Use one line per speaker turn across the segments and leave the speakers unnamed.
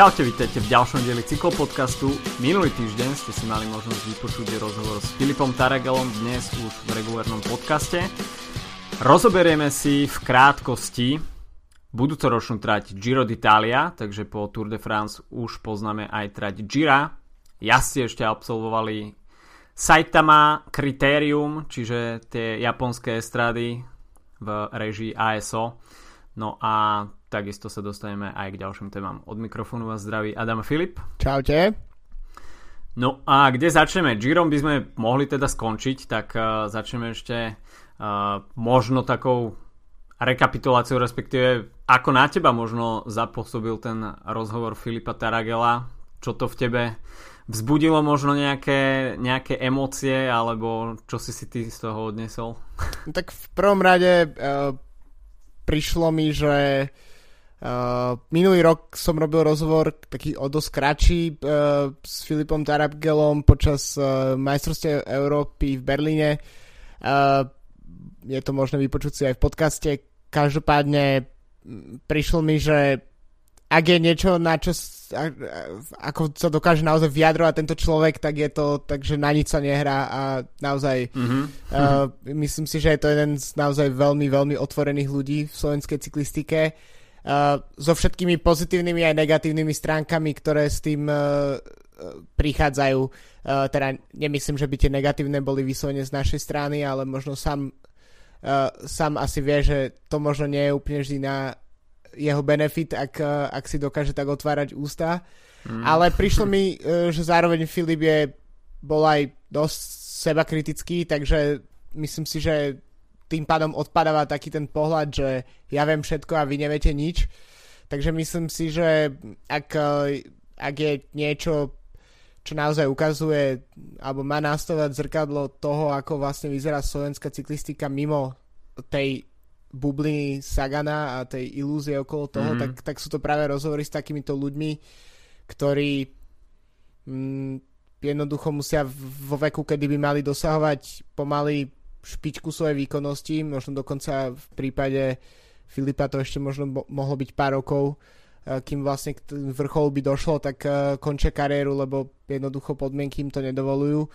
Čaute, vítajte v ďalšom dieli cyklopodcastu. Minulý týždeň ste si mali možnosť vypočuť rozhovor s Filipom Taragelom dnes už v regulárnom podcaste. Rozoberieme si v krátkosti budúcoročnú trať Giro d'Italia, takže po Tour de France už poznáme aj trať Gira. Jazdci ešte absolvovali Saitama Criterium, čiže tie japonské estrady v režii ASO. No a takisto sa dostaneme aj k ďalším témam. Od mikrofónu vás zdraví Adam Filip.
Čaute.
No a kde začneme? Girom by sme mohli teda skončiť, tak uh, začneme ešte uh, možno takou rekapituláciou, respektíve ako na teba možno zapôsobil ten rozhovor Filipa Taragela, čo to v tebe vzbudilo možno nejaké, nejaké emócie, alebo čo si si ty z toho odnesol?
Tak v prvom rade uh, prišlo mi, že Uh, minulý rok som robil rozhovor taký o dosť kratší uh, s Filipom Tarabgelom počas uh, majstrovstiev Európy v Berlíne. Uh, je to možné vypočuť si aj v podcaste. Každopádne prišlo mi, že ak je niečo, na čo, ako sa dokáže naozaj vyjadrovať tento človek, tak je to, takže na nič sa nehrá a naozaj mm-hmm. uh, myslím si, že je to jeden z naozaj veľmi, veľmi otvorených ľudí v slovenskej cyklistike Uh, so všetkými pozitívnymi aj negatívnymi stránkami, ktoré s tým uh, prichádzajú. Uh, teda nemyslím, že by tie negatívne boli vyslovene z našej strany, ale možno sám, sám asi vie, že to možno nie je úplne vždy na jeho benefit, ak, ak si dokáže tak otvárať ústa. Mm. Ale prišlo mi, že zároveň Filip je bol aj dosť seba kritický, takže myslím si, že tým pádom odpadáva taký ten pohľad, že ja viem všetko a vy neviete nič. Takže myslím si, že ak, eh, ak je niečo, čo naozaj ukazuje alebo má nastavať zrkadlo toho, ako vlastne vyzerá slovenská cyklistika mimo tej bubliny Sagana a tej ilúzie okolo toho, mm-hmm. tak, tak sú to práve rozhovory s takýmito ľuďmi, ktorí mm, jednoducho musia vo veku, kedy by mali dosahovať pomaly špičku svojej výkonnosti, možno dokonca v prípade Filipa to ešte možno bo- mohlo byť pár rokov, uh, kým vlastne k vrcholu by došlo, tak uh, končia kariéru, lebo jednoducho podmienky im to nedovolujú.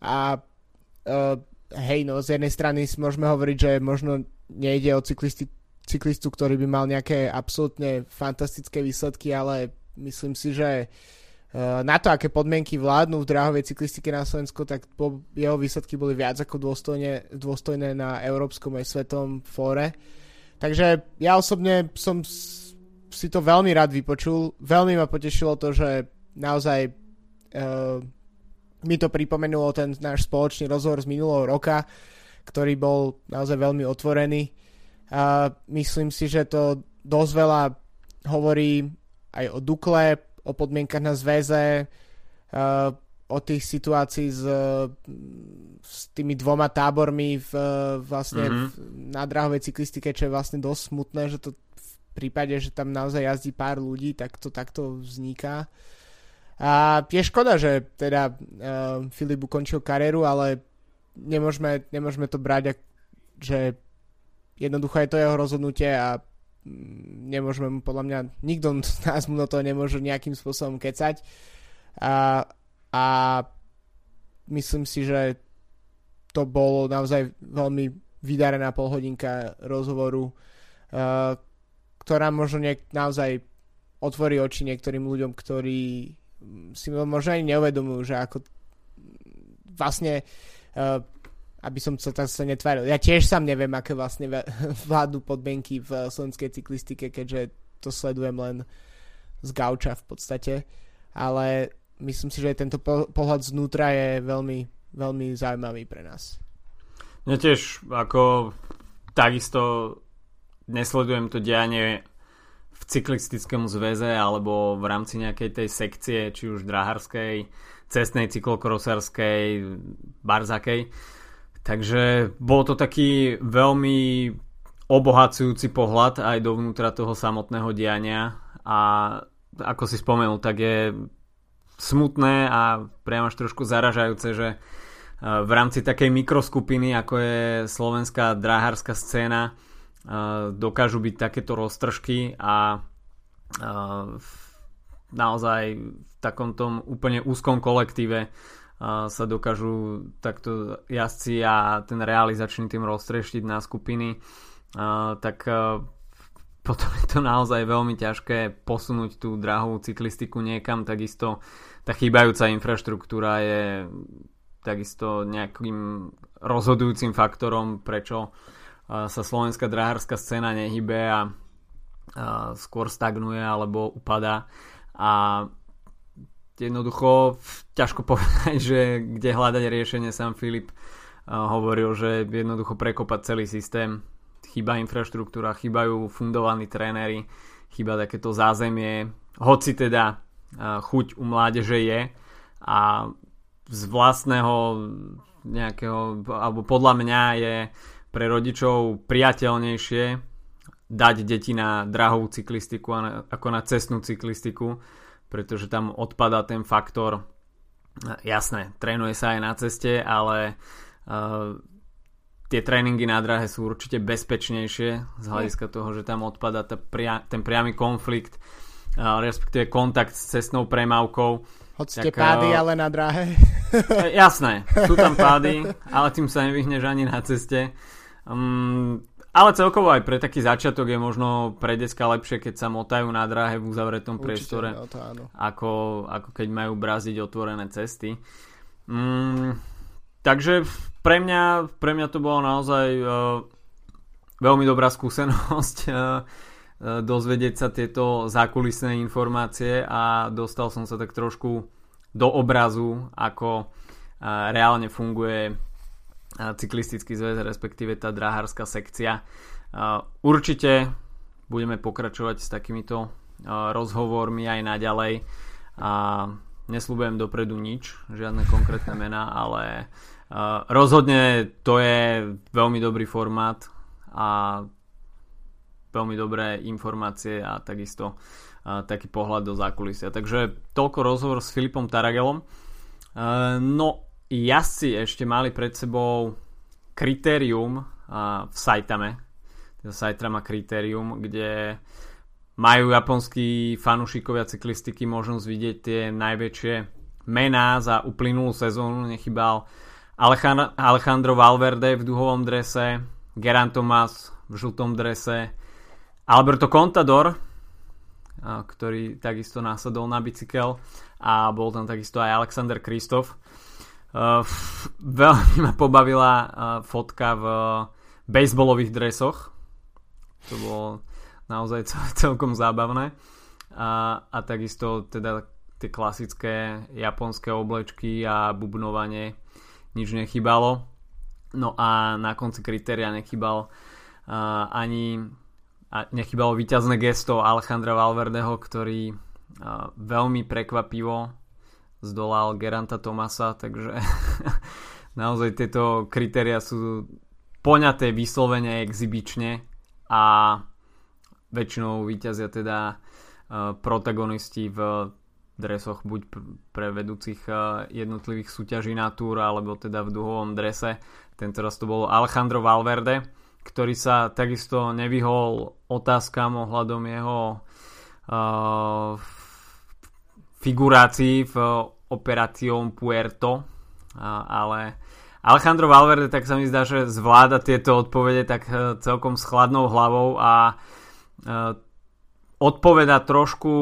A uh, hej, no z jednej strany si môžeme hovoriť, že možno nejde o cyklisti, cyklistu, ktorý by mal nejaké absolútne fantastické výsledky, ale myslím si, že uh, na to, aké podmienky vládnu v dráhovej cyklistike na Slovensku, tak po, jeho výsledky boli viac ako dôstojne, dôstojné na európskom aj svetom fóre. Takže ja osobne som si to veľmi rád vypočul. Veľmi ma potešilo to, že naozaj uh, mi to pripomenulo ten náš spoločný rozhovor z minulého roka, ktorý bol naozaj veľmi otvorený. A myslím si, že to dosť veľa hovorí aj o Dukle, o podmienkach na zväze, uh, o tých situácií s, s tými dvoma tábormi v, vlastne mm-hmm. v, na dráhovej cyklistike, čo je vlastne dosť smutné, že to v prípade, že tam naozaj jazdí pár ľudí, tak to takto vzniká. A je škoda, že teda uh, Filip ukončil kariéru, ale nemôžeme, nemôžeme to brať, že jednoducho je to jeho rozhodnutie a nemôžeme mu podľa mňa, nikto z nás mu do toho nemôže nejakým spôsobom kecať. A, a myslím si, že to bolo naozaj veľmi vydarená polhodinka rozhovoru, uh, ktorá možno niek- naozaj otvorí oči niektorým ľuďom, ktorí si možno ani neuvedomujú, že ako vlastne uh, aby som sa tak sa netváril. Ja tiež sám neviem, aké vlastne vládnu podmienky v slovenskej cyklistike, keďže to sledujem len z gauča v podstate. Ale myslím si, že tento pohľad znútra je veľmi, veľmi zaujímavý pre nás.
Ja tiež ako takisto nesledujem to dianie v cyklistickom zväze alebo v rámci nejakej tej sekcie, či už draharskej, cestnej, cyklokrosarskej, barzakej Takže bol to taký veľmi obohacujúci pohľad aj dovnútra toho samotného diania. A ako si spomenul, tak je smutné a priamo až trošku zaražajúce, že e, v rámci takej mikroskupiny, ako je slovenská dráhárska scéna, e, dokážu byť takéto roztržky a e, naozaj v takom tom úplne úzkom kolektíve sa dokážu takto jazdci a ten realizačný tým roztreštiť na skupiny, tak potom je to naozaj veľmi ťažké posunúť tú drahovú cyklistiku niekam, takisto tá chýbajúca infraštruktúra je takisto nejakým rozhodujúcim faktorom, prečo sa slovenská drahárska scéna nehybe a skôr stagnuje alebo upada a jednoducho ťažko povedať, že kde hľadať riešenie. Sám Filip hovoril, že jednoducho prekopať celý systém. Chýba infraštruktúra, chýbajú fundovaní tréneri, chýba takéto zázemie, hoci teda chuť u mládeže je a z vlastného nejakého, alebo podľa mňa je pre rodičov priateľnejšie dať deti na drahovú cyklistiku ako na cestnú cyklistiku, pretože tam odpada ten faktor jasné, trénuje sa aj na ceste, ale uh, tie tréningy na drahe sú určite bezpečnejšie z hľadiska toho, že tam odpada pria, ten priamy konflikt, uh, respektíve kontakt s cestnou premávkou.
Hoď ste pády, uh, ale na drahe.
jasné, sú tam pády, ale tým sa nevyhneš ani na ceste. Um, ale celkovo aj pre taký začiatok je možno pre deska lepšie, keď sa motajú na dráhe v uzavretom priestore, no, to áno. Ako, ako keď majú bráziť otvorené cesty. Mm, takže pre mňa, pre mňa to bolo naozaj uh, veľmi dobrá skúsenosť uh, uh, dozvedieť sa tieto zákulisné informácie a dostal som sa tak trošku do obrazu, ako uh, reálne funguje cyklistický zväz, respektíve tá dráhárska sekcia. Určite budeme pokračovať s takýmito rozhovormi aj naďalej a neslúbujem dopredu nič, žiadne konkrétne mená, ale rozhodne to je veľmi dobrý formát a veľmi dobré informácie a takisto taký pohľad do zákulisia. Takže toľko rozhovor s Filipom Taragelom. No jazdci ešte mali pred sebou kritérium v Saitame. Teda Saitama kritérium, kde majú japonskí fanúšikovia cyklistiky možnosť vidieť tie najväčšie mená za uplynulú sezónu. Nechybal Alejandro Valverde v duhovom drese, Geran Thomas v žltom drese, Alberto Contador, ktorý takisto následol na bicykel a bol tam takisto aj Alexander Kristof. Uh, veľmi ma pobavila uh, fotka v uh, baseballových dresoch. To bolo naozaj cel- celkom zábavné. A, a takisto teda tie klasické japonské oblečky a bubnovanie nič nechybalo. No a na konci kritéria nechybal uh, ani a nechybalo víťazné gesto Alejandra Valverdeho, ktorý veľmi prekvapivo zdolal Geranta Tomasa, takže naozaj tieto kritéria sú poňaté vyslovene exibične a väčšinou vyťazia teda uh, protagonisti v dresoch buď pre vedúcich uh, jednotlivých súťaží na túr alebo teda v duhovom drese. Tento raz to bol Alejandro Valverde, ktorý sa takisto nevyhol otázkam ohľadom jeho uh, figurácií v Operáciou Puerto, ale Alejandro Valverde tak sa mi zdá, že zvláda tieto odpovede tak e, celkom s chladnou hlavou a e, odpoveda trošku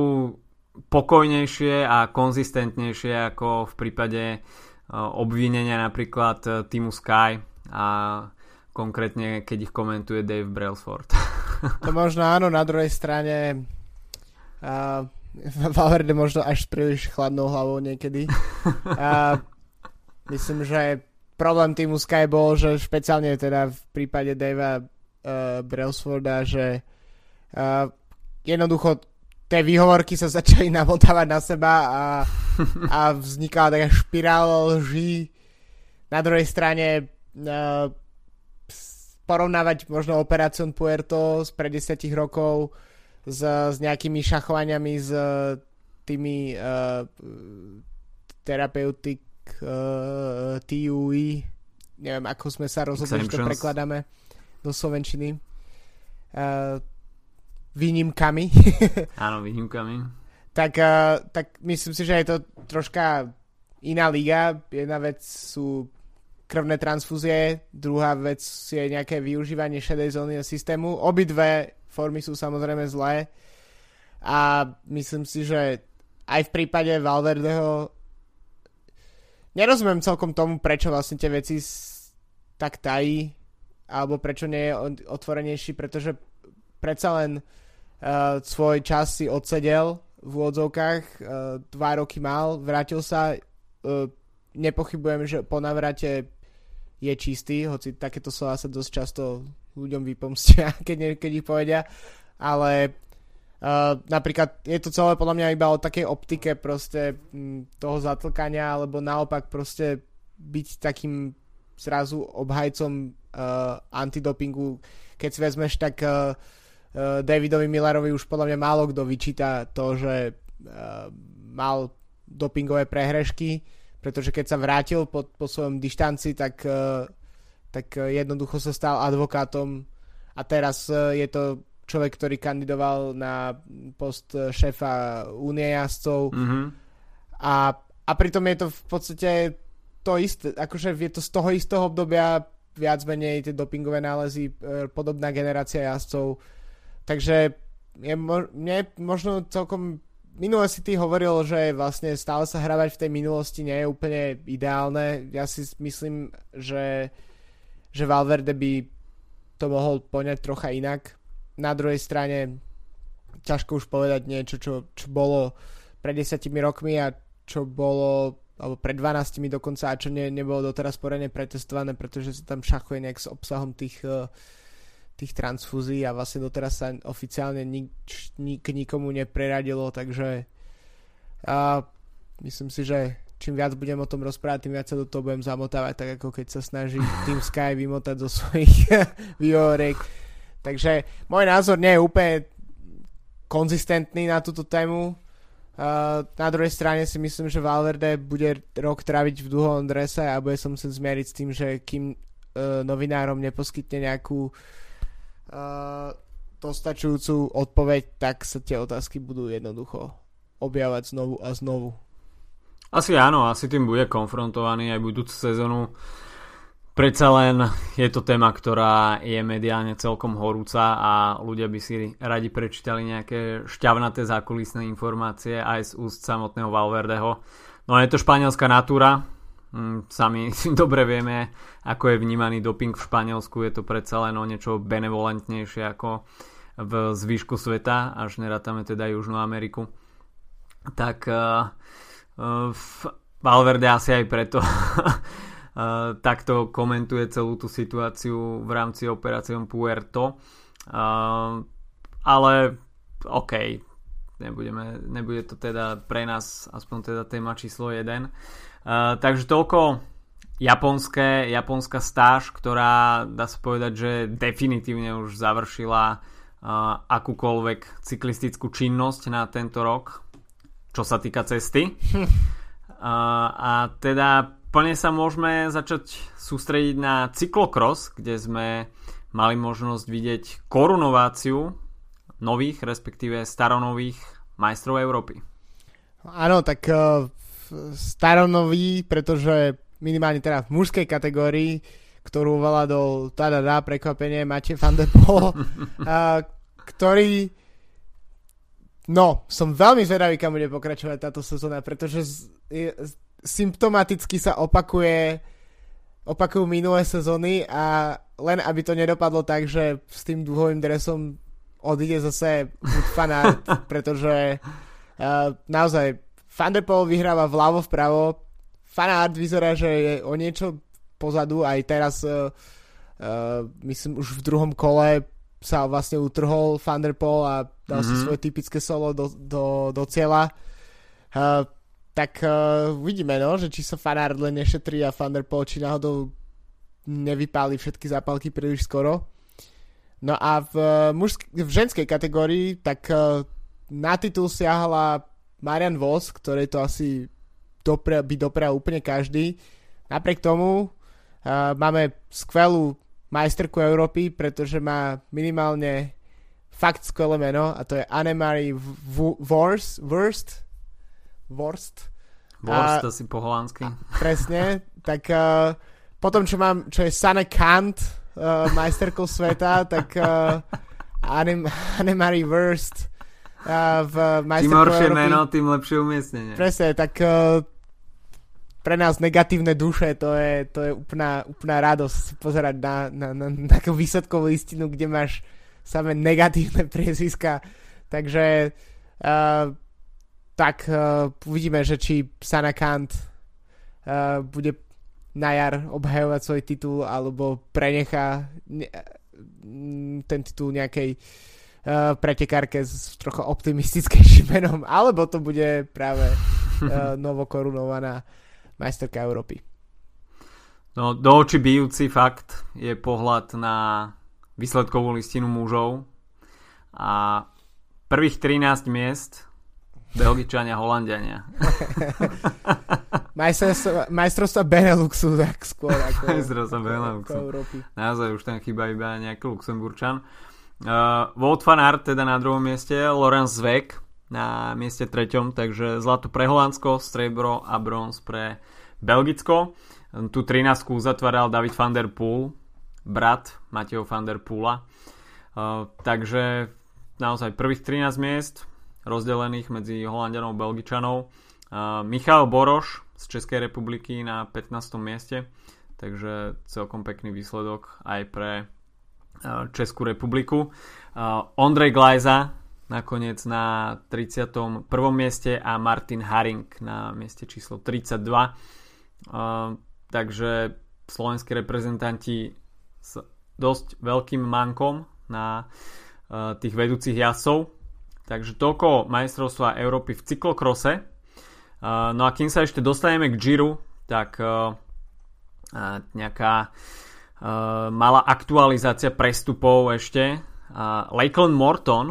pokojnejšie a konzistentnejšie ako v prípade e, obvinenia napríklad týmu Sky a konkrétne keď ich komentuje Dave Brailsford.
To možno áno, na druhej strane uh, Valverde možno až príliš chladnou hlavou niekedy. A myslím, že problém týmu Sky bol, že špeciálne teda v prípade Davea uh, Brailsforda, že uh, jednoducho tie výhovorky sa začali namotávať na seba a, a vznikala taká špirála lží. Na druhej strane uh, porovnávať možno Operácion Puerto z pred 10 rokov s, s nejakými šachovaniami s tými uh, terapeutik uh, TUI neviem ako sme sa rozhodli, že to prekladáme do Slovenčiny uh, výnimkami
áno výnimkami
tak, uh, tak myslím si, že je to troška iná liga. Jedna vec sú krvné transfúzie, druhá vec je nejaké využívanie šedej zóny systému. Obidve formy sú samozrejme zlé. A myslím si, že aj v prípade Valverdeho nerozumiem celkom tomu, prečo vlastne tie veci tak tají alebo prečo nie je otvorenejší, pretože predsa len uh, svoj čas si odsedel v úvodzovkách, uh, dva roky mal, vrátil sa, uh, nepochybujem, že po navrate je čistý, hoci takéto slova sa dosť často ľuďom vypomstia, keď, keď ich povedia, ale Uh, napríklad je to celé podľa mňa iba o takej optike proste m, toho zatlkania, alebo naopak proste byť takým zrazu obhajcom uh, antidopingu. Keď si vezmeš, tak uh, uh, Davidovi Millerovi už podľa mňa málo kto vyčíta to, že uh, mal dopingové prehrešky, pretože keď sa vrátil po, po svojom dištanci, tak, uh, tak jednoducho sa stal advokátom. A teraz uh, je to človek, ktorý kandidoval na post šéfa Únie jazdcov. Mm-hmm. a, a pritom je to v podstate to isté, akože je to z toho istého obdobia viac menej tie dopingové nálezy, podobná generácia jazdcov, takže je, mne možno celkom minule si ty hovoril, že vlastne stále sa hravať v tej minulosti nie je úplne ideálne. Ja si myslím, že, že Valverde by to mohol poňať trocha inak na druhej strane ťažko už povedať niečo, čo, čo bolo pred desiatimi rokmi a čo bolo alebo pred 12 dokonca a čo ne, nebolo doteraz poriadne pretestované, pretože sa tam šachuje nejak s obsahom tých, eh, tých transfúzií a vlastne doteraz sa oficiálne nič, nik, nikomu nepreradilo, takže a myslím si, že čím viac budem o tom rozprávať, tým viac sa do toho budem zamotávať, tak ako keď sa snaží Team Sky vymotať zo svojich výhovorek Takže môj názor nie je úplne konzistentný na túto tému. Na druhej strane si myslím, že Valverde bude rok traviť v dlhom drese a bude sa zmieriť s tým, že kým uh, novinárom neposkytne nejakú uh, dostačujúcu odpoveď, tak sa tie otázky budú jednoducho objavať znovu a znovu.
Asi áno, asi tým bude konfrontovaný aj budúcu sezónu. Predsa len je to téma, ktorá je mediálne celkom horúca a ľudia by si radi prečítali nejaké šťavnaté zákulisné informácie aj z úst samotného Valverdeho. No je to španielská natúra, sami si dobre vieme, ako je vnímaný doping v Španielsku, je to predsa len o niečo benevolentnejšie ako v zvyšku sveta, až nerátame teda Južnú Ameriku. Tak uh, uh, Valverde asi aj preto uh, takto komentuje celú tú situáciu v rámci operácie Puerto. Ale OK, nebudeme, nebude to teda pre nás aspoň teda téma číslo 1. Uh, takže toľko japonské, japonská stáž, ktorá dá sa povedať, že definitívne už završila uh, akúkoľvek cyklistickú činnosť na tento rok, čo sa týka cesty. uh, a teda plne sa môžeme začať sústrediť na cyklokros, kde sme mali možnosť vidieť korunováciu nových, respektíve staronových majstrov Európy.
Áno, tak uh, staronový, pretože minimálne teda v mužskej kategórii, ktorú do tada prekvapenie Mate van der Poel, uh, ktorý no, som veľmi zvedavý, kam bude pokračovať táto sezóna, pretože z, je, symptomaticky sa opakuje opakujú minulé sezóny a len aby to nedopadlo tak, že s tým dúhovým dresom odíde zase fanart, pretože uh, naozaj Van der Poel vyhráva vľavo vpravo fanart vyzerá, že je o niečo pozadu aj teraz uh, uh, myslím už v druhom kole sa vlastne utrhol Van der Poel a dal mm-hmm. si svoje typické solo do, do, do cieľa uh, tak uh, uvidíme, no, že či sa Fanard len nešetrí a Thunderpool, či náhodou nevypáli všetky zápalky príliš skoro. No a v, mužsk- v ženskej kategórii tak uh, na titul siahala Marian Vos, ktorý to asi dopre, by doprial úplne každý. Napriek tomu uh, máme skvelú majsterku Európy, pretože má minimálne fakt skvelé meno a to je Annemarie Worst Worst Worst
Worst asi po holandsky.
Presne, tak uh, potom čo mám, čo je Sane Kant uh, majsterkou sveta, tak uh, Annem, Annemarie Worst v
majsterkou Tým horšie Európy. meno, tým lepšie umiestnenie.
Presne, tak uh, pre nás negatívne duše, to je, to je úplná, úplná radosť pozerať na, na, na, na takú výsledkovú listinu, kde máš samé negatívne priezviska. Takže uh, tak uh, uvidíme, že či Sanakant uh, bude na jar obhajovať svoj titul alebo prenechá ne, ten titul nejakej uh, pretekárke s trocha optimistickejším menom, alebo to bude práve uh, novokorunovaná majsterka Európy.
No, do očí bijúci fakt je pohľad na výsledkovú listinu mužov a prvých 13 miest Belgičania, Holandiania.
majstrovstva Beneluxu tak skôr ako,
majstrovstva Beneluxu. Európy. Naozaj už tam chýba iba nejaký Luxemburčan. Uh, Wout van teda na druhom mieste, Lorenz Zweck na mieste treťom, takže zlato pre Holandsko, strebro a bronz pre Belgicko. Tu 13 uzatváral David van der Poel, brat Mateo van der Poola. Uh, takže naozaj prvých 13 miest rozdelených medzi Holandianov a Belgičanov. Uh, Michal Boroš z Českej republiky na 15. mieste, takže celkom pekný výsledok aj pre Českú republiku. Ondrej Glajza nakoniec na 31. mieste a Martin Haring na mieste číslo 32. Uh, takže slovenskí reprezentanti s dosť veľkým mankom na tých vedúcich jasov. Takže toľko majstrovstva Európy v cyklokrose. No a kým sa ešte dostaneme k Giro, tak nejaká uh, malá aktualizácia prestupov ešte. Uh, Lakeland Morton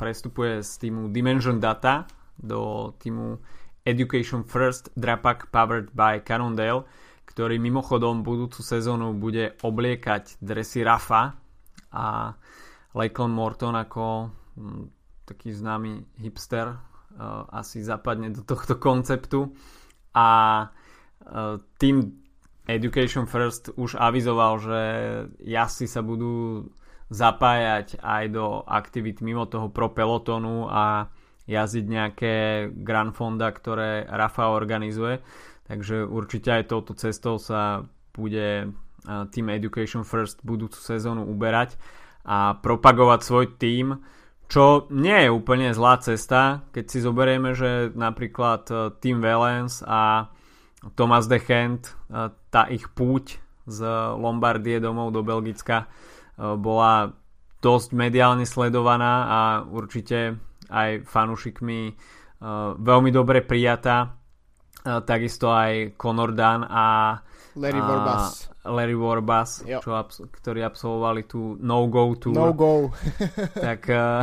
prestupuje z týmu Dimension Data do týmu Education First Drapak powered by Cannondale, ktorý mimochodom budúcu sezónu bude obliekať dresy Rafa a Lakeland Morton ako hm, taký známy hipster uh, asi zapadne do tohto konceptu a uh, tým Education First už avizoval, že jazdci sa budú zapájať aj do aktivít mimo toho pro pelotonu a jazdiť nejaké Grand Fonda, ktoré Rafa organizuje. Takže určite aj touto cestou sa bude Team Education First budúcu sezónu uberať a propagovať svoj tým, čo nie je úplne zlá cesta, keď si zoberieme, že napríklad e, Team Valence a Thomas de Gent, e, tá ich púť z Lombardie domov do Belgicka Eh, bola dosť mediálne sledovaná a určite aj fanúšikmi eh, veľmi dobre prijatá. Eh, takisto aj Conor Dunn a
Larry Warbas.
Larry Warbas, čo ktorí absolvovali tú no-go tour.
No-go.
tak uh,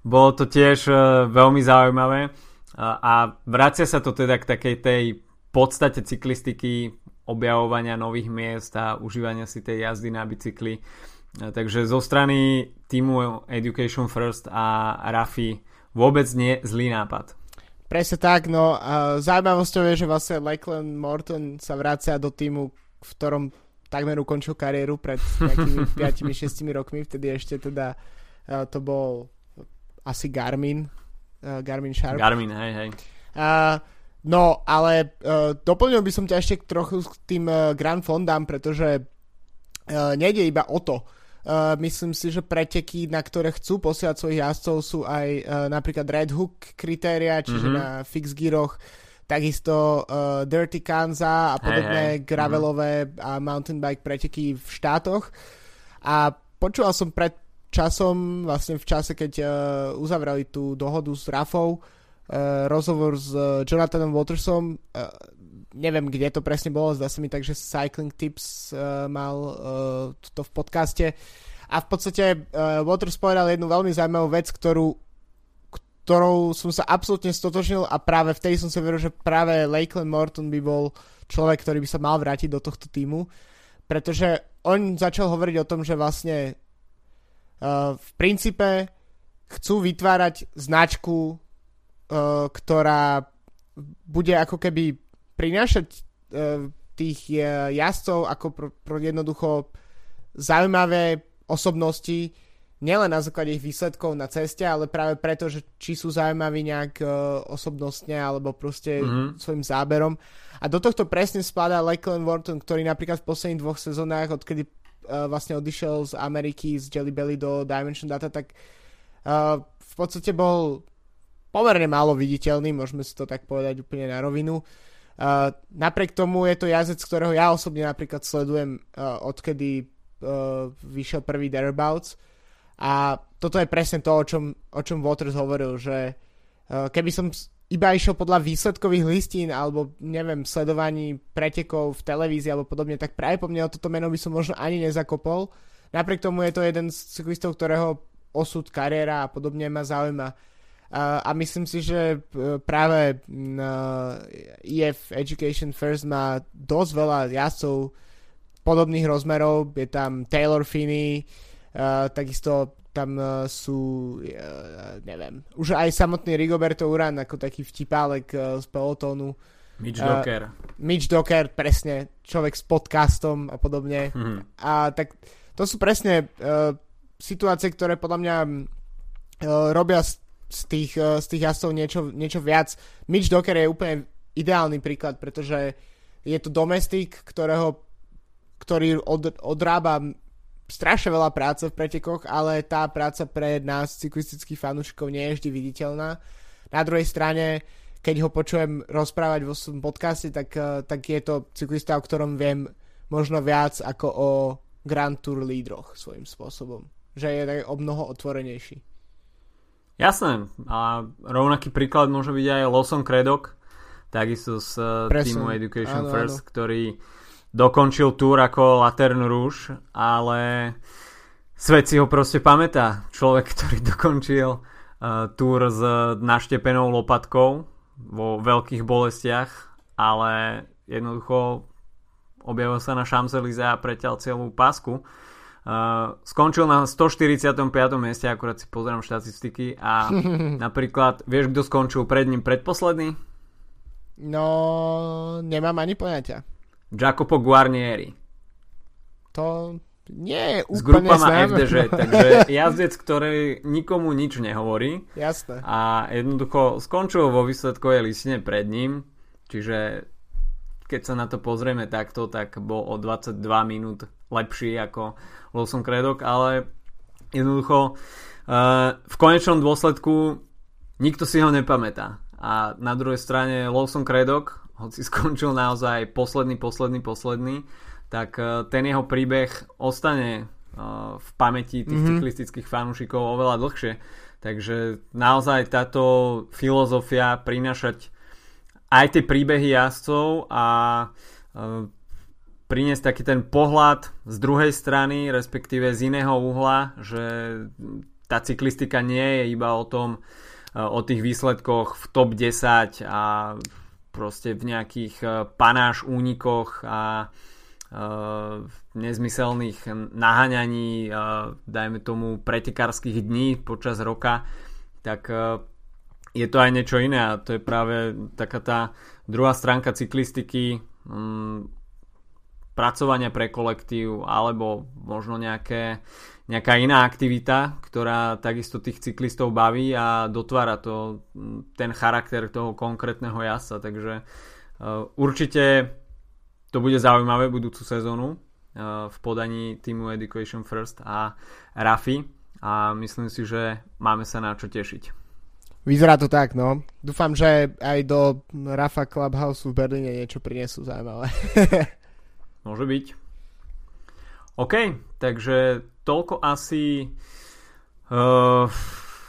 bolo to tiež uh, veľmi zaujímavé. Uh, a vracia sa to teda k takej tej podstate cyklistiky, objavovania nových miest a užívania si tej jazdy na bicykli. Takže zo strany týmu Education First a Rafi vôbec nie zlý nápad.
Presne tak, no a zaujímavosťou je, že vlastne Lakeland Morton sa vracia do týmu, v ktorom takmer ukončil kariéru pred nejakými 5-6 rokmi, vtedy ešte teda uh, to bol asi Garmin, uh, Garmin Sharp.
Garmin, hej, hej.
Uh, no, ale uh, doplnil by som ťa ešte trochu k tým uh, Grand Fondám, pretože uh, nejde iba o to, Uh, myslím si, že preteky, na ktoré chcú posielať svojich jazdcov sú aj uh, napríklad Red Hook kritéria, čiže mm-hmm. na fix giroch, takisto uh, Dirty Kanza a podobné hey, hey. gravelové mm-hmm. a mountain bike preteky v štátoch. A počúval som pred časom, vlastne v čase, keď uh, uzavrali tú dohodu s Rafou, uh, rozhovor s uh, Jonathanom Watersom, uh, neviem, kde to presne bolo, zdá sa mi tak, že Cycling Tips uh, mal uh, to v podcaste. A v podstate uh, Waters povedal jednu veľmi zaujímavú vec, ktorú, ktorou som sa absolútne stotožnil a práve vtedy som si veril, že práve Lakeland Morton by bol človek, ktorý by sa mal vrátiť do tohto týmu, pretože on začal hovoriť o tom, že vlastne v princípe chcú vytvárať značku, uh, ktorá bude ako keby prinášať uh, tých uh, jazdcov ako pro, pro jednoducho zaujímavé osobnosti, nielen na základe ich výsledkov na ceste, ale práve preto, že či sú zaujímaví nejak uh, osobnostne alebo proste mm-hmm. svojim záberom. A do tohto presne spadá Lakeland Wharton, ktorý napríklad v posledných dvoch sezónach, odkedy uh, vlastne odišiel z Ameriky, z Jelly Belly do Dimension Data, tak uh, v podstate bol pomerne málo viditeľný, môžeme si to tak povedať úplne na rovinu. Uh, napriek tomu je to jazdec, ktorého ja osobne napríklad sledujem uh, odkedy uh, vyšiel prvý Thereabouts a toto je presne to, o čom, o čom Waters hovoril, že uh, keby som iba išiel podľa výsledkových listín alebo neviem, sledovaní pretekov v televízii alebo podobne, tak práve po mne o toto meno by som možno ani nezakopol. Napriek tomu je to jeden z cyklistov, ktorého osud, kariéra a podobne ma zaujíma. A, myslím si, že e, práve EF Education First má dosť veľa jazdcov podobných rozmerov. Je tam Taylor Finney, uh, takisto tam sú, neviem, už aj samotný Rigoberto Uran ako taký vtipálek z pelotónu.
Mitch Docker.
Mitch Docker, presne, človek s podcastom a podobne. Mm-hmm. A tak to sú presne situácie, ktoré podľa mňa robia z, z tých, uh, z tých jazdcov niečo, niečo viac. Mitch Docker je úplne ideálny príklad, pretože je to domestik, ktorého, ktorý od, odrába strašne veľa práce v pretekoch, ale tá práca pre nás, cyklistických fanúšikov, nie je vždy viditeľná. Na druhej strane, keď ho počujem rozprávať vo svojom podcaste, tak, uh, tak je to cyklista, o ktorom viem možno viac ako o Grand Tour lídroch svojím spôsobom že je tak o mnoho otvorenejší.
Jasné. A rovnaký príklad môže byť aj Lawson Credok, takisto z uh, týmu Education áno, First, áno. ktorý dokončil túr ako Latern Rouge, ale svet si ho proste pamätá. Človek, ktorý dokončil uh, túr s naštepenou lopatkou vo veľkých bolestiach, ale jednoducho objavil sa na Champs-Élysées a preťal celú pásku. Uh, skončil na 145. mieste, akurát si pozerám štatistiky a napríklad, vieš, kto skončil pred ním predposledný?
No, nemám ani poňatia.
Jacopo Guarnieri.
To nie je
úplne S grupama FDŽ, takže jazdec, ktorý nikomu nič nehovorí.
Jasné.
A jednoducho skončil vo výsledkovej listine pred ním, čiže keď sa na to pozrieme takto, tak bol o 22 minút lepší ako Lawson Craddock, ale jednoducho uh, v konečnom dôsledku nikto si ho nepamätá. A na druhej strane Lawson Craddock, hoci skončil naozaj posledný, posledný, posledný, tak uh, ten jeho príbeh ostane uh, v pamäti tých mm-hmm. cyklistických fanúšikov oveľa dlhšie. Takže naozaj táto filozofia prinašať aj tie príbehy jazdcov a uh, priniesť taký ten pohľad z druhej strany, respektíve z iného uhla, že tá cyklistika nie je iba o tom, e, o tých výsledkoch v top 10 a proste v nejakých e, panáš únikoch a nezmyselných naháňaní, dajme tomu pretekárskych dní počas roka, tak je to aj niečo iné a to je práve taká tá druhá stránka cyklistiky, um, pracovania pre kolektív alebo možno nejaké, nejaká iná aktivita, ktorá takisto tých cyklistov baví a dotvára to, ten charakter toho konkrétneho jazdca. Takže uh, určite to bude zaujímavé budúcu sezónu uh, v podaní týmu Education First a Rafi a myslím si, že máme sa na čo tešiť.
Vyzerá to tak, no. Dúfam, že aj do Rafa Clubhouse v Berlíne niečo prinesú zaujímavé.
Môže byť. OK, takže toľko asi uh,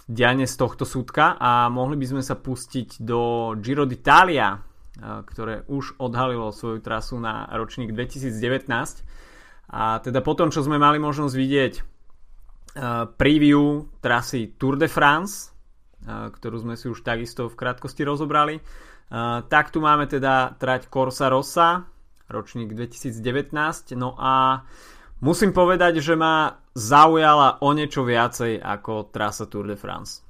diane z tohto súdka a mohli by sme sa pustiť do Giro d'Italia, uh, ktoré už odhalilo svoju trasu na ročník 2019. A teda potom, čo sme mali možnosť vidieť uh, preview trasy Tour de France, ktorú sme si už takisto v krátkosti rozobrali, uh, tak tu máme teda trať Corsa Rossa, ročník 2019. No a Musím povedať, že ma zaujala o niečo viacej ako trasa Tour de France.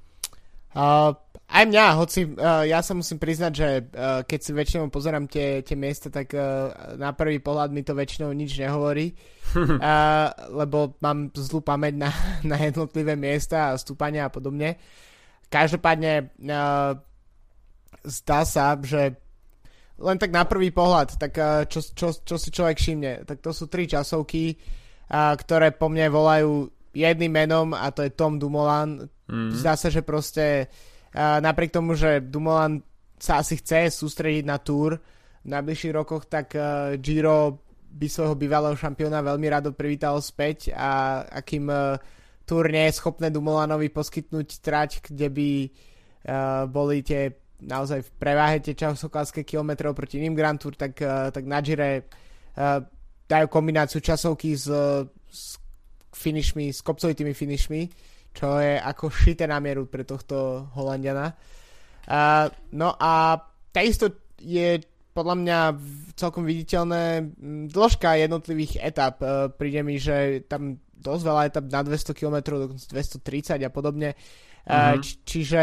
Uh, aj mňa, hoci uh, ja sa musím priznať, že uh, keď si väčšinou pozerám tie, tie miesta, tak uh, na prvý pohľad mi to väčšinou nič nehovorí, uh, lebo mám zlú pamäť na, na jednotlivé miesta a stúpania a podobne. Každopádne uh, zdá sa, že len tak na prvý pohľad, tak čo, čo, čo si človek všimne, tak to sú tri časovky, ktoré po mne volajú jedným menom a to je Tom Dumoulin. Mm. Zdá sa, že proste napriek tomu, že Dumoulin sa asi chce sústrediť na Tour v najbližších rokoch, tak Giro by svojho bývalého šampióna veľmi rado privítal späť a akým Tour nie je schopné Dumoulinovi poskytnúť trať, kde by boli tie naozaj v preváhe tie časovkárske kilometrov proti iným Grand Tour, tak, uh, tak na Gire uh, dajú kombináciu časovky s, s finishmi, s kopcovitými finishmi, čo je ako šité na mieru pre tohto Holandiana. Uh, no a takisto je podľa mňa celkom viditeľné dĺžka jednotlivých etap. Uh, príde mi, že tam dosť veľa etap na 200 km, dokonca 230 a podobne. Mm-hmm. či, čiže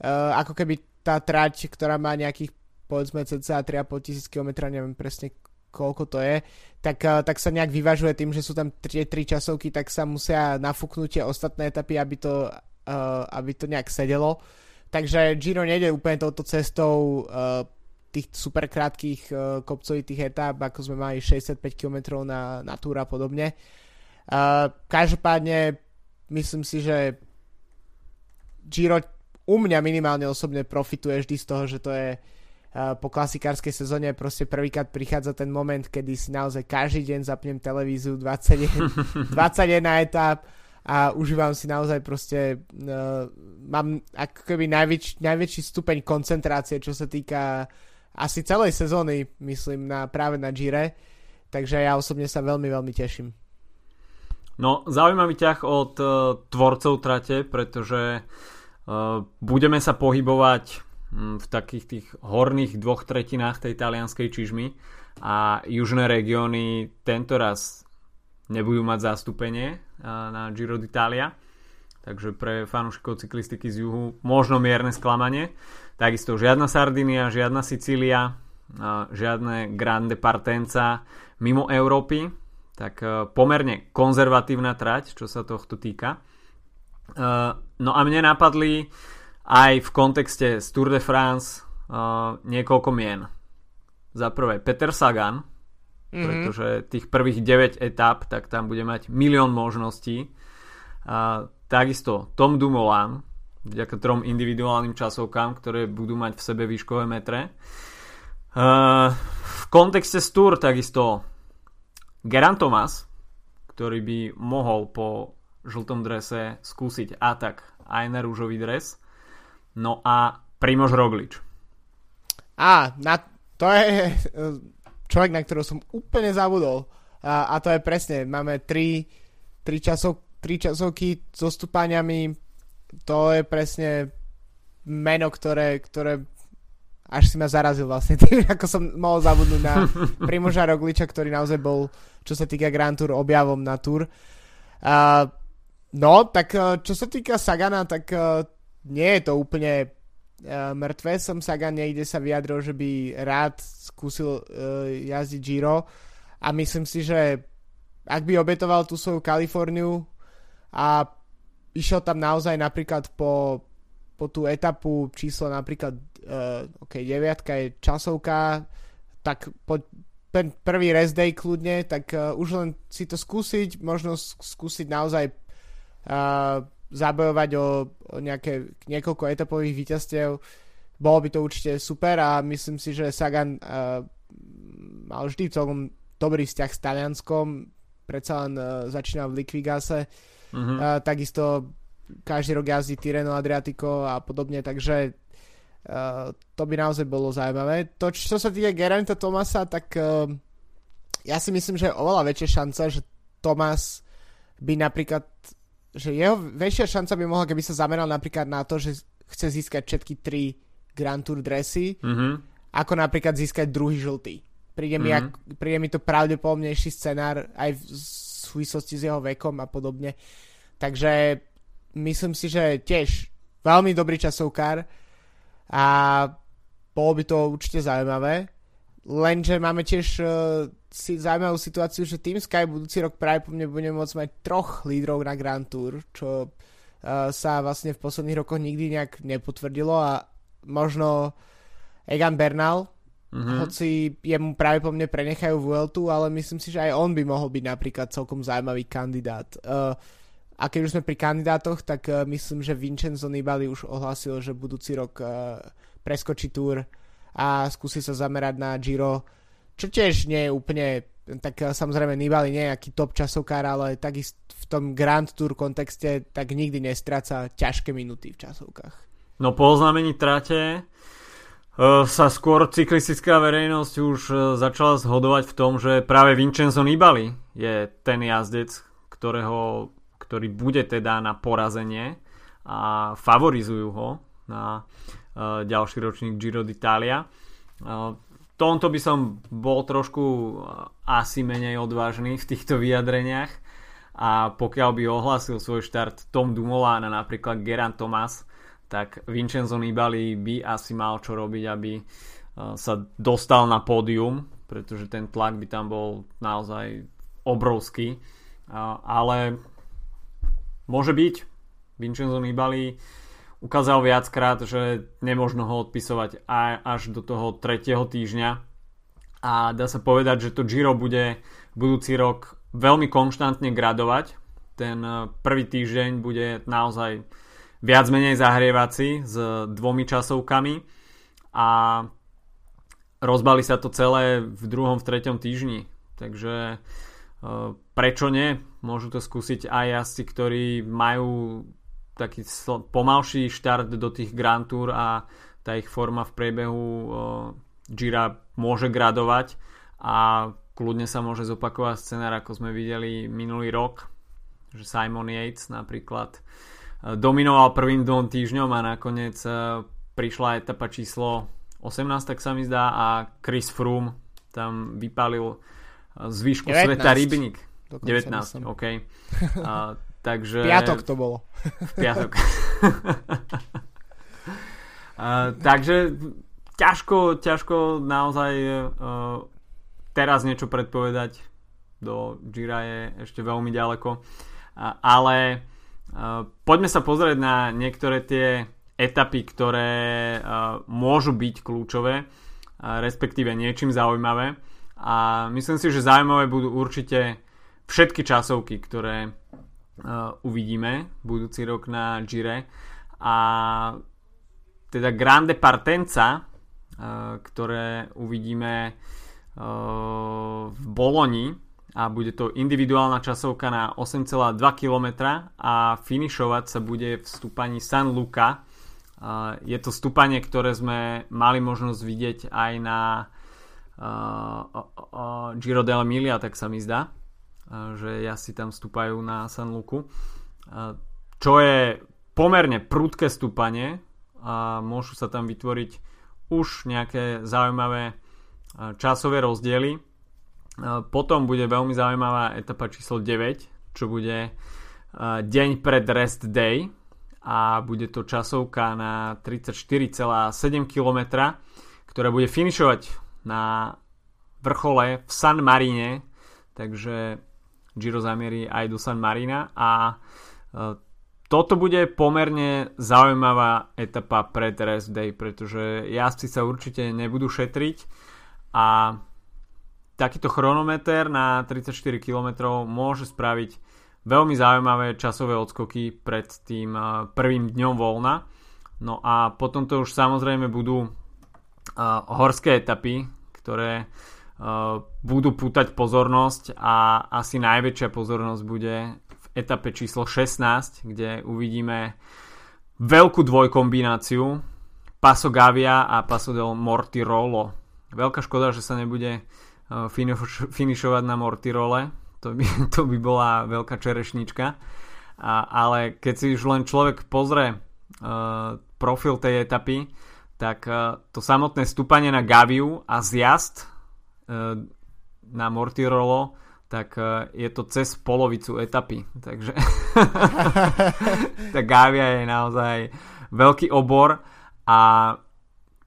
uh, ako keby tá trať, ktorá má nejakých povedzme cca 3,5 tisíc km, neviem presne koľko to je, tak, eh, tak sa nejak vyvažuje tým, že sú tam tie tri časovky, tak sa musia nafúknúť tie ostatné etapy, aby to, uh, aby to nejak sedelo. Takže Giro nejde úplne touto cestou uh, tých super krátkých uh, kopcovitých etap, ako sme mali 65 km na, na túra a podobne. Uh, každopádne myslím si, že Giro u mňa minimálne osobne profituje vždy z toho, že to je uh, po klasikárskej sezóne proste prvýkrát prichádza ten moment, kedy si naozaj každý deň zapnem televíziu 21, 21 etap a užívam si naozaj proste uh, mám ako keby najväč, najväčší stupeň koncentrácie, čo sa týka asi celej sezóny, myslím, na, práve na Gire. Takže ja osobne sa veľmi, veľmi teším.
No, zaujímavý ťah od uh, tvorcov trate, pretože uh, Budeme sa pohybovať v takých tých horných dvoch tretinách tej talianskej čižmy a južné regióny tento raz nebudú mať zastúpenie na Giro d'Italia. Takže pre fanúšikov cyklistiky z juhu možno mierne sklamanie. Takisto žiadna Sardinia, žiadna Sicília žiadne Grande Partenza mimo Európy tak e, pomerne konzervatívna trať čo sa tohto týka Uh, no a mne napadli aj v kontexte z Tour de France uh, niekoľko mien. Za prvé Peter Sagan, mm-hmm. pretože tých prvých 9 etap, tak tam bude mať milión možností. Takisto Tom Dumoulin, vďaka trom individuálnym časovkám, ktoré budú mať v sebe výškové metre. V kontexte z Tour takisto Geran Thomas, ktorý by mohol po žltom drese skúsiť atak aj na rúžový dres. No a Primož Roglič.
Á, na, to je eh, človek, na ktorého som úplne zabudol. A, a to je presne, máme tri, tri, časov, tri časovky so stúpaniami. To je presne meno, ktoré, ktoré až si ma zarazil vlastne tým, ako som mohol zabudnúť na Primoža Rogliča, ktorý naozaj bol, čo sa týka Grand Tour, objavom na Tour. Uh, No, tak eh, čo sa týka Sagana, tak uh, nie je to úplne uh, mŕtve. Som Sagan niekde sa vyjadril, že by rád skúsil uh, jazdiť Giro a myslím si, že ak by obetoval tú svoju Kaliforniu a išiel tam naozaj napríklad po, po tú etapu číslo napríklad uh, ok, deviatka je časovka, tak po ten prvý rest day kľudne, tak uh, už len si to skúsiť, možno skúsiť naozaj zabojovať o, o nejaké, niekoľko etapových víťazstiev. Bolo by to určite super a myslím si, že Sagan uh, mal vždy celkom dobrý vzťah s Talianskom, predsa len uh, začínal v Liquigase, mm-hmm. uh, takisto každý rok jazdí Tireno Adriatico a podobne, takže uh, to by naozaj bolo zaujímavé. To, čo sa týka Geranta Tomasa, tak uh, ja si myslím, že je oveľa väčšia šanca, že Tomas by napríklad že jeho väčšia šanca by mohla, keby sa zameral napríklad na to, že chce získať všetky tri Grand Tour dresy, mm-hmm. ako napríklad získať druhý žltý. Príde, mm-hmm. mi, ak, príde mi to pravdepodobnejší scenár aj v, v súvislosti s jeho vekom a podobne. Takže myslím si, že tiež veľmi dobrý časovkár a bolo by to určite zaujímavé. Lenže máme tiež uh, si zaujímavú situáciu, že Team Sky budúci rok práve po mne bude môcť mať troch lídrov na Grand Tour, čo uh, sa vlastne v posledných rokoch nikdy nejak nepotvrdilo a možno Egan Bernal, mm-hmm. hoci jemu práve po mne prenechajú Vueltu, ale myslím si, že aj on by mohol byť napríklad celkom zaujímavý kandidát. Uh, a keď už sme pri kandidátoch, tak uh, myslím, že Vincenzo Nibali už ohlásil, že budúci rok uh, preskočí túr a skúsi sa zamerať na Giro, čo tiež nie je úplne, tak uh, samozrejme Nibali nie je aký top časovkár, ale takisto v tom Grand Tour kontexte tak nikdy nestráca ťažké minuty v časovkách.
No po oznámení trate sa skôr cyklistická verejnosť už začala zhodovať v tom, že práve Vincenzo Nibali je ten jazdec, ktorého ktorý bude teda na porazenie a favorizujú ho na uh, ďalší ročník Giro d'Italia. Uh, tomto by som bol trošku uh, asi menej odvážny v týchto vyjadreniach a pokiaľ by ohlásil svoj štart Tom Dumoulin a napríklad Geran Thomas, tak Vincenzo Nibali by asi mal čo robiť, aby sa dostal na pódium, pretože ten tlak by tam bol naozaj obrovský. Ale Môže byť. Vincenzo Nibali ukázal viackrát, že nemožno ho odpisovať až do toho tretieho týždňa a dá sa povedať, že to Giro bude budúci rok veľmi konštantne gradovať. Ten e, prvý týždeň bude naozaj viac menej zahrievací s dvomi časovkami a rozbali sa to celé v druhom, v treťom týždni. Takže prečo nie? Môžu to skúsiť aj jazdci, ktorí majú taký pomalší štart do tých Grand Tour a tá ich forma v priebehu Gira môže gradovať a kľudne sa môže zopakovať scenár, ako sme videli minulý rok, že Simon Yates napríklad uh, dominoval prvým dvom týždňom a nakoniec prišla etapa číslo 18, tak sa mi zdá, a Chris Froome tam vypálil zvyšku 19. sveta rybník. 19, OK. A, takže...
Piatok to bolo.
Piatok. a, takže ťažko, ťažko naozaj uh, teraz niečo predpovedať. Do Gira je ešte veľmi ďaleko. A, ale uh, poďme sa pozrieť na niektoré tie etapy, ktoré uh, môžu byť kľúčové, uh, respektíve niečím zaujímavé a myslím si, že zaujímavé budú určite všetky časovky, ktoré uh, uvidíme budúci rok na Gire. A teda Grande Partenza, uh, ktoré uvidíme uh, v Boloni. A bude to individuálna časovka na 8,2 km a finišovať sa bude v stúpaní San Luca. Je to stúpanie, ktoré sme mali možnosť vidieť aj na Giro dell'Emilia, tak sa mi zdá, že si tam stúpajú na San Luku. Čo je pomerne prudké stúpanie a môžu sa tam vytvoriť už nejaké zaujímavé časové rozdiely. Potom bude veľmi zaujímavá etapa číslo 9, čo bude deň pred rest day a bude to časovka na 34,7 km, ktorá bude finišovať na vrchole v San Marine, takže Giro zamierí aj do San Marina a e, toto bude pomerne zaujímavá etapa pred rest day, pretože jazdci sa určite nebudú šetriť a takýto chronometer na 34 km môže spraviť veľmi zaujímavé časové odskoky pred tým e, prvým dňom voľna. No a potom to už samozrejme budú horské etapy, ktoré budú pútať pozornosť a asi najväčšia pozornosť bude v etape číslo 16, kde uvidíme veľkú dvojkombináciu Paso Gavia a Paso del Mortirolo. Veľká škoda, že sa nebude finišovať na Mortirole, to by, to by bola veľká čerešnička. A, ale keď si už len človek pozrie uh, profil tej etapy, tak e, to samotné stúpanie na Gaviu a zjazd e, na Mortirolo tak je to cez polovicu etapy. Takže tá Gavia je naozaj veľký obor a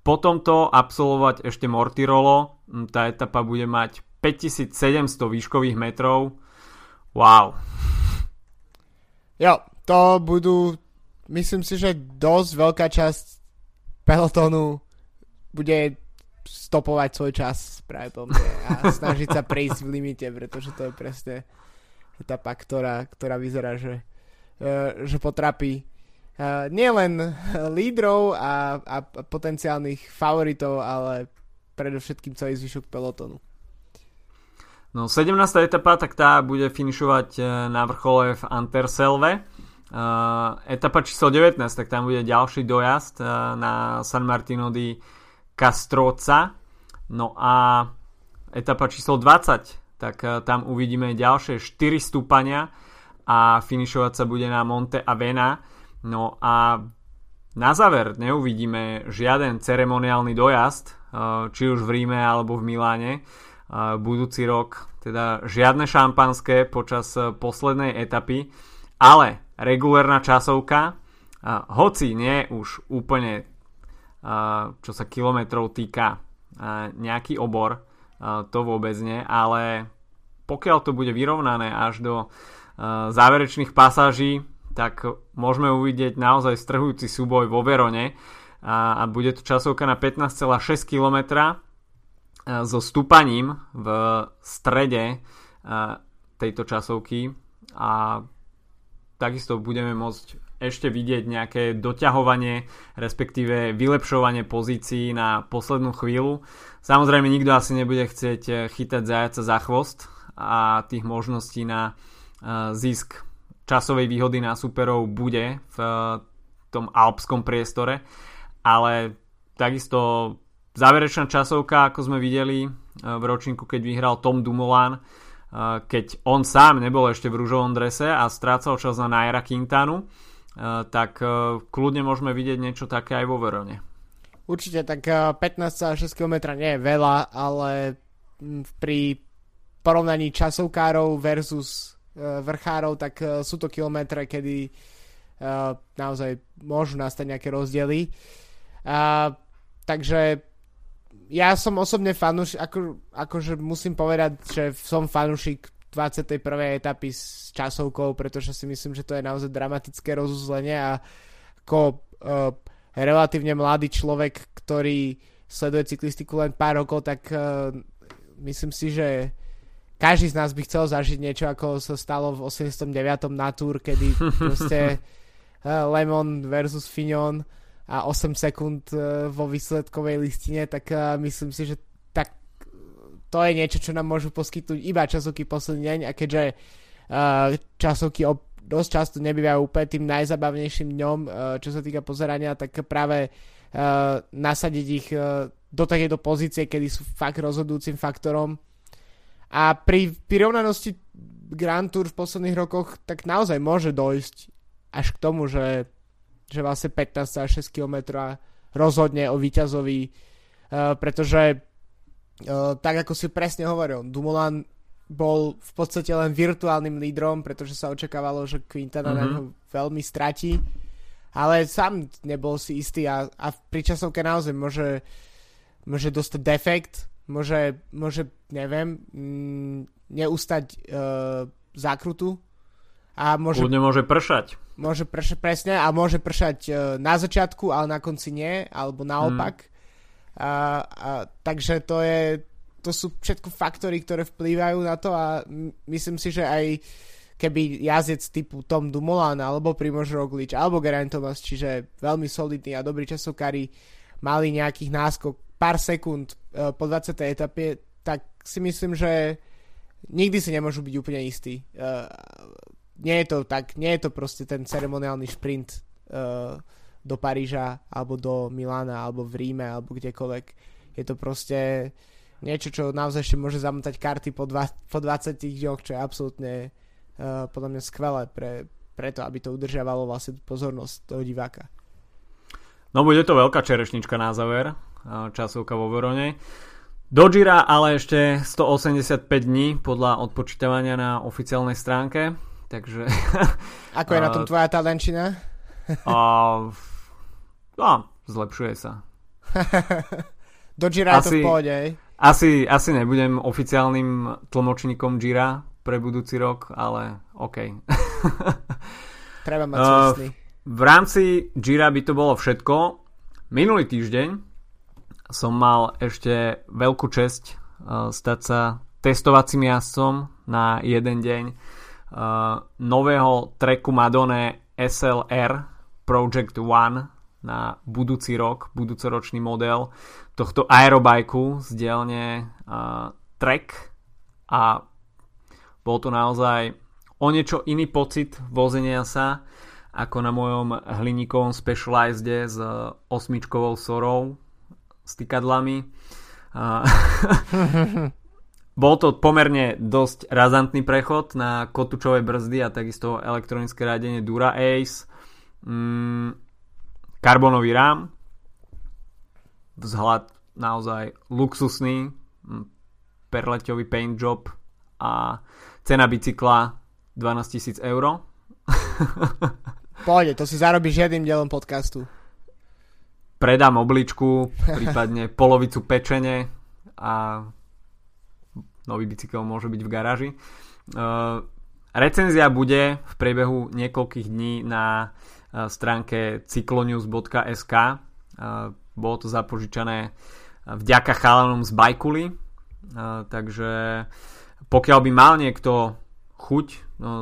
potom to absolvovať ešte Mortirolo. Tá etapa bude mať 5700 výškových metrov. Wow.
Jo, to budú, myslím si, že dosť veľká časť pelotónu bude stopovať svoj čas práve po mne a snažiť sa prejsť v limite, pretože to je presne etapa, ktorá, ktorá vyzerá, že, uh, že potrapí uh, nielen lídrov a, a potenciálnych favoritov, ale predovšetkým celý zvyšok pelotonu.
No 17. etapa, tak tá bude finišovať e, na vrchole v Anterselve. Uh, etapa číslo 19, tak tam bude ďalší dojazd uh, na San Martino di Castroca. No a etapa číslo 20, tak uh, tam uvidíme ďalšie 4 stúpania a finišovať sa bude na Monte Avena. No a na záver neuvidíme žiaden ceremoniálny dojazd, či už v Ríme alebo v Miláne budúci rok, teda žiadne šampanské počas poslednej etapy, ale regulárna časovka, hoci nie už úplne čo sa kilometrov týka nejaký obor, to vôbec nie, ale pokiaľ to bude vyrovnané až do záverečných pasáží, tak môžeme uvidieť naozaj strhujúci súboj vo Verone. A, a bude to časovka na 15,6 km so stúpaním v strede tejto časovky. A takisto budeme môcť ešte vidieť nejaké doťahovanie, respektíve vylepšovanie pozícií na poslednú chvíľu. Samozrejme nikto asi nebude chcieť chytať zajaca za chvost a tých možností na zisk časovej výhody na superov bude v tom alpskom priestore, ale takisto záverečná časovka, ako sme videli v ročníku, keď vyhral Tom Dumoulin, keď on sám nebol ešte v rúžovom drese a strácal čas na Naira Quintanu, tak kľudne môžeme vidieť niečo také aj vo Verone.
Určite, tak 15,6 km nie je veľa, ale pri porovnaní časovkárov versus vrchárov, tak sú to kilometre, kedy naozaj môžu nastať nejaké rozdiely. Takže ja som osobne fanúšik, ako, akože musím povedať, že som fanúšik 21. etapy s časovkou, pretože si myslím, že to je naozaj dramatické rozuzlenie a ako uh, relatívne mladý človek, ktorý sleduje cyklistiku len pár rokov, tak uh, myslím si, že každý z nás by chcel zažiť niečo, ako sa stalo v 89. na Tour, kedy proste uh, Lemon versus Fignon a 8 sekúnd e, vo výsledkovej listine, tak e, myslím si, že tak to je niečo, čo nám môžu poskytnúť iba časovky posledný deň a keďže e, časovky dosť často nebývajú úplne tým najzabavnejším dňom, čo sa týka pozerania, tak práve nasadiť ich do takéto pozície, kedy sú fakt rozhodujúcim faktorom. A pri vyrovnanosti Grand Tour v posledných rokoch tak naozaj môže dojsť až k tomu, že že vlastne 15 6 km rozhodne o víťazovi, uh, pretože uh, tak ako si presne hovoril, Dumoulin bol v podstate len virtuálnym lídrom, pretože sa očakávalo, že Quintana mm-hmm. na ho veľmi stratí, ale sám nebol si istý a, a pri časovke naozaj môže, môže dostať defekt, môže, môže neviem, mm, neustať uh, zákrutu
a môže, Kľudne môže pršať.
Môže pršať presne a môže pršať uh, na začiatku, ale na konci nie, alebo naopak. Hmm. A, a, takže to je to sú všetko faktory, ktoré vplývajú na to a myslím si, že aj keby jazdec typu Tom Dumoulin alebo Primož Roglič alebo Geraint Thomas, čiže veľmi solidní a dobrí časokári mali nejakých náskok pár sekúnd uh, po 20. etape, tak si myslím, že nikdy si nemôžu byť úplne istí. Nie je to tak, nie je to proste ten ceremoniálny šprint uh, do Paríža, alebo do Milána, alebo v Ríme, alebo kdekoľvek. Je to proste niečo, čo naozaj ešte môže zamotať karty po, dva, po 20 dňoch, čo je absolútne uh, podľa mňa skvelé pre, preto, aby to udržiavalo vlastne pozornosť toho diváka.
No bude to veľká čerešnička na záver, časovka vo Verone. Do Gira ale ešte 185 dní podľa odpočítavania na oficiálnej stránke, takže...
Ako je na tom tvoja talenčina?
uh, no, zlepšuje sa.
Do Gira asi, to v pohode,
asi, asi nebudem oficiálnym tlmočníkom Gira pre budúci rok, ale OK.
Treba mať uh,
V rámci Gira by to bolo všetko. Minulý týždeň som mal ešte veľkú česť uh, stať sa testovacím jazdcom na jeden deň nového treku Madone SLR Project One na budúci rok, budúcoročný model tohto aerobajku z dielne uh, Trek a bol to naozaj o niečo iný pocit vozenia sa ako na mojom hliníkovom Specialized s osmičkovou sorou stykadlami. Uh, bol to pomerne dosť razantný prechod na kotúčové brzdy a takisto elektronické radenie Dura Ace. Mm, karbonový rám, vzhľad naozaj luxusný, perleťový paint job a cena bicykla 12 000 eur.
Pôjde, to si zarobíš jedným dielom podcastu.
Predám obličku, prípadne polovicu pečene a nový bicykel môže byť v garáži. Uh, recenzia bude v priebehu niekoľkých dní na stránke cyclonews.sk. Bolo to zapožičané vďaka chalanom z Bajkuly, takže pokiaľ by mal niekto chuť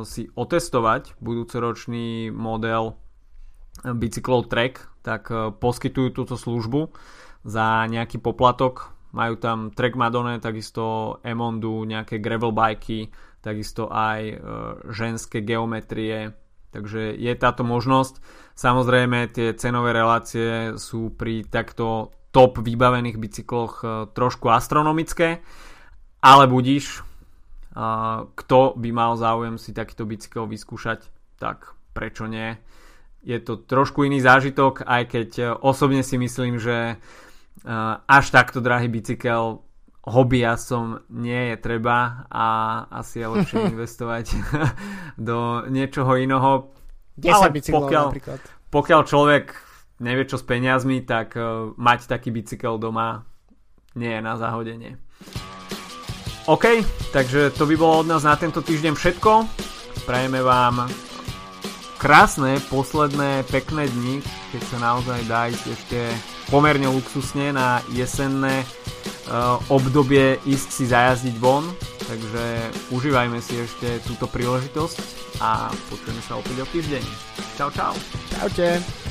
si otestovať budúcoročný model bicyklov Trek, tak e, poskytujú túto službu za nejaký poplatok. Majú tam Trek Madone, takisto Emondu, nejaké gravel bajky, takisto aj e, ženské geometrie, Takže je táto možnosť. Samozrejme tie cenové relácie sú pri takto top vybavených bicykloch e, trošku astronomické, ale budíš, kto by mal záujem si takýto bicykel vyskúšať, tak prečo nie. Je to trošku iný zážitok, aj keď e, osobne si myslím, že e, až takto drahý bicykel som nie je treba a asi je lepšie investovať do niečoho iného.
10 Ale pokiaľ, napríklad.
pokiaľ človek nevie čo s peniazmi, tak uh, mať taký bicykel doma nie je na zahodenie. OK, takže to by bolo od nás na tento týždeň všetko. Prajeme vám krásne, posledné, pekné dni, keď sa naozaj dá ísť ešte pomerne luxusne na jesenné uh, obdobie ísť si zajazdiť von, takže užívajme si ešte túto príležitosť a počujeme sa opäť o týždeň. Čau, čau.
Čaute.